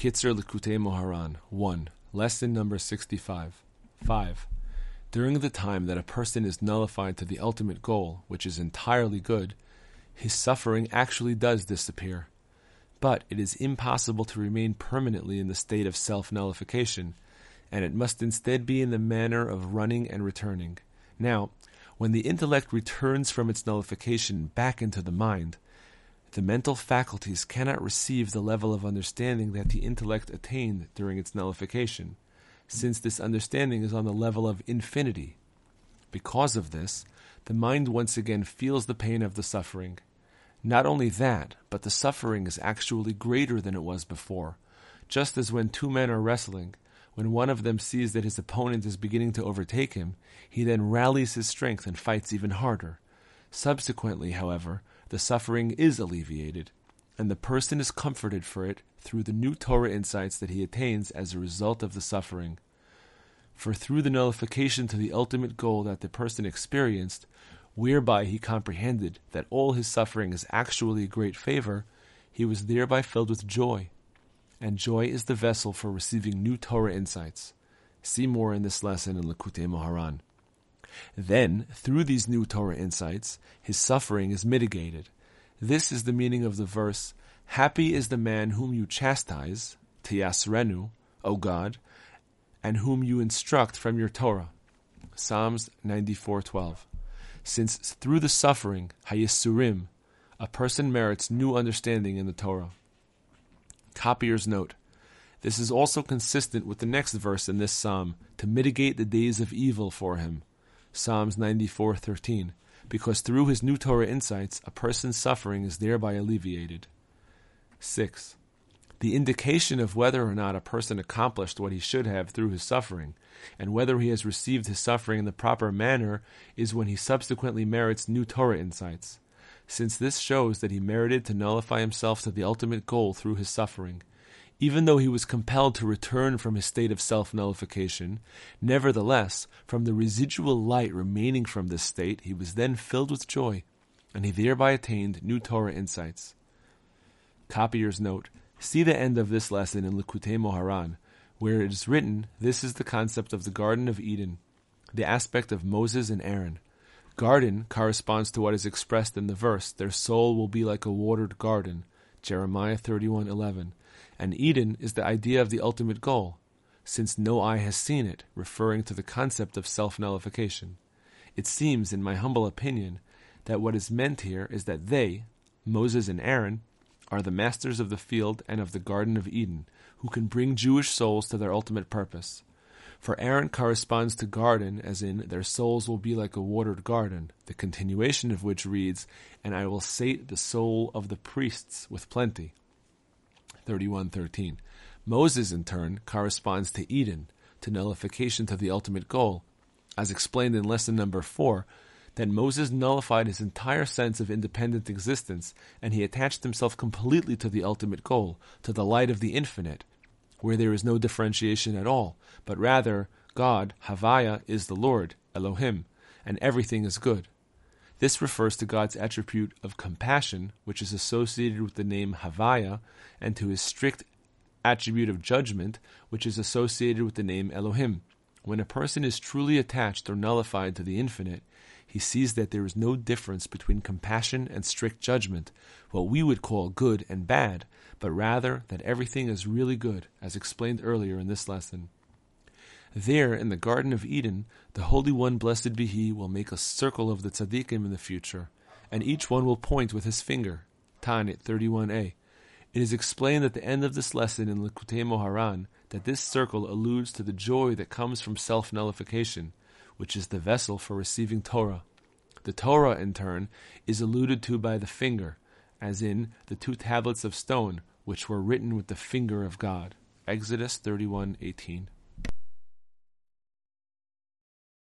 Kitzur Likutei Moharan 1. Lesson number 65. 5. During the time that a person is nullified to the ultimate goal, which is entirely good, his suffering actually does disappear. But it is impossible to remain permanently in the state of self nullification, and it must instead be in the manner of running and returning. Now, when the intellect returns from its nullification back into the mind, the mental faculties cannot receive the level of understanding that the intellect attained during its nullification, since this understanding is on the level of infinity. Because of this, the mind once again feels the pain of the suffering. Not only that, but the suffering is actually greater than it was before, just as when two men are wrestling, when one of them sees that his opponent is beginning to overtake him, he then rallies his strength and fights even harder. Subsequently, however, the suffering is alleviated, and the person is comforted for it through the new Torah insights that he attains as a result of the suffering. For through the nullification to the ultimate goal that the person experienced, whereby he comprehended that all his suffering is actually a great favor, he was thereby filled with joy. And joy is the vessel for receiving new Torah insights. See more in this lesson in Likutei Moharan. Then, through these new Torah insights, his suffering is mitigated. This is the meaning of the verse, Happy is the man whom you chastise, Tiyasrenu, O God, and whom you instruct from your Torah. Psalms 94:12. Since through the suffering, Hayisurim, a person merits new understanding in the Torah. Copyer's note. This is also consistent with the next verse in this psalm, to mitigate the days of evil for him. Psalms 94:13, because through his new Torah insights, a person's suffering is thereby alleviated. 6. The indication of whether or not a person accomplished what he should have through his suffering, and whether he has received his suffering in the proper manner, is when he subsequently merits new Torah insights, since this shows that he merited to nullify himself to the ultimate goal through his suffering, even though he was compelled to return from his state of self nullification, nevertheless, from the residual light remaining from this state, he was then filled with joy, and he thereby attained new Torah insights. Copyer's note See the end of this lesson in Likutei Moharan, where it is written, This is the concept of the Garden of Eden, the aspect of Moses and Aaron. Garden corresponds to what is expressed in the verse, Their soul will be like a watered garden, Jeremiah 31:11 and Eden is the idea of the ultimate goal, since no eye has seen it, referring to the concept of self nullification. It seems, in my humble opinion, that what is meant here is that they, Moses and Aaron, are the masters of the field and of the Garden of Eden, who can bring Jewish souls to their ultimate purpose. For Aaron corresponds to garden, as in, their souls will be like a watered garden, the continuation of which reads, And I will sate the soul of the priests with plenty. 31:13. Moses in turn corresponds to Eden, to nullification to the ultimate goal, as explained in lesson number 4 that Moses nullified his entire sense of independent existence and he attached himself completely to the ultimate goal, to the light of the infinite, where there is no differentiation at all, but rather God, Havaya, is the Lord, Elohim, and everything is good. This refers to God's attribute of compassion, which is associated with the name Havaya, and to his strict attribute of judgment, which is associated with the name Elohim. When a person is truly attached or nullified to the infinite, he sees that there is no difference between compassion and strict judgment, what we would call good and bad, but rather that everything is really good, as explained earlier in this lesson. There, in the Garden of Eden, the Holy One, blessed be He, will make a circle of the tzaddikim in the future, and each one will point with his finger. Taanit 31a. It is explained at the end of this lesson in Likutei Moharan that this circle alludes to the joy that comes from self nullification, which is the vessel for receiving Torah. The Torah, in turn, is alluded to by the finger, as in the two tablets of stone, which were written with the finger of God. Exodus 31:18.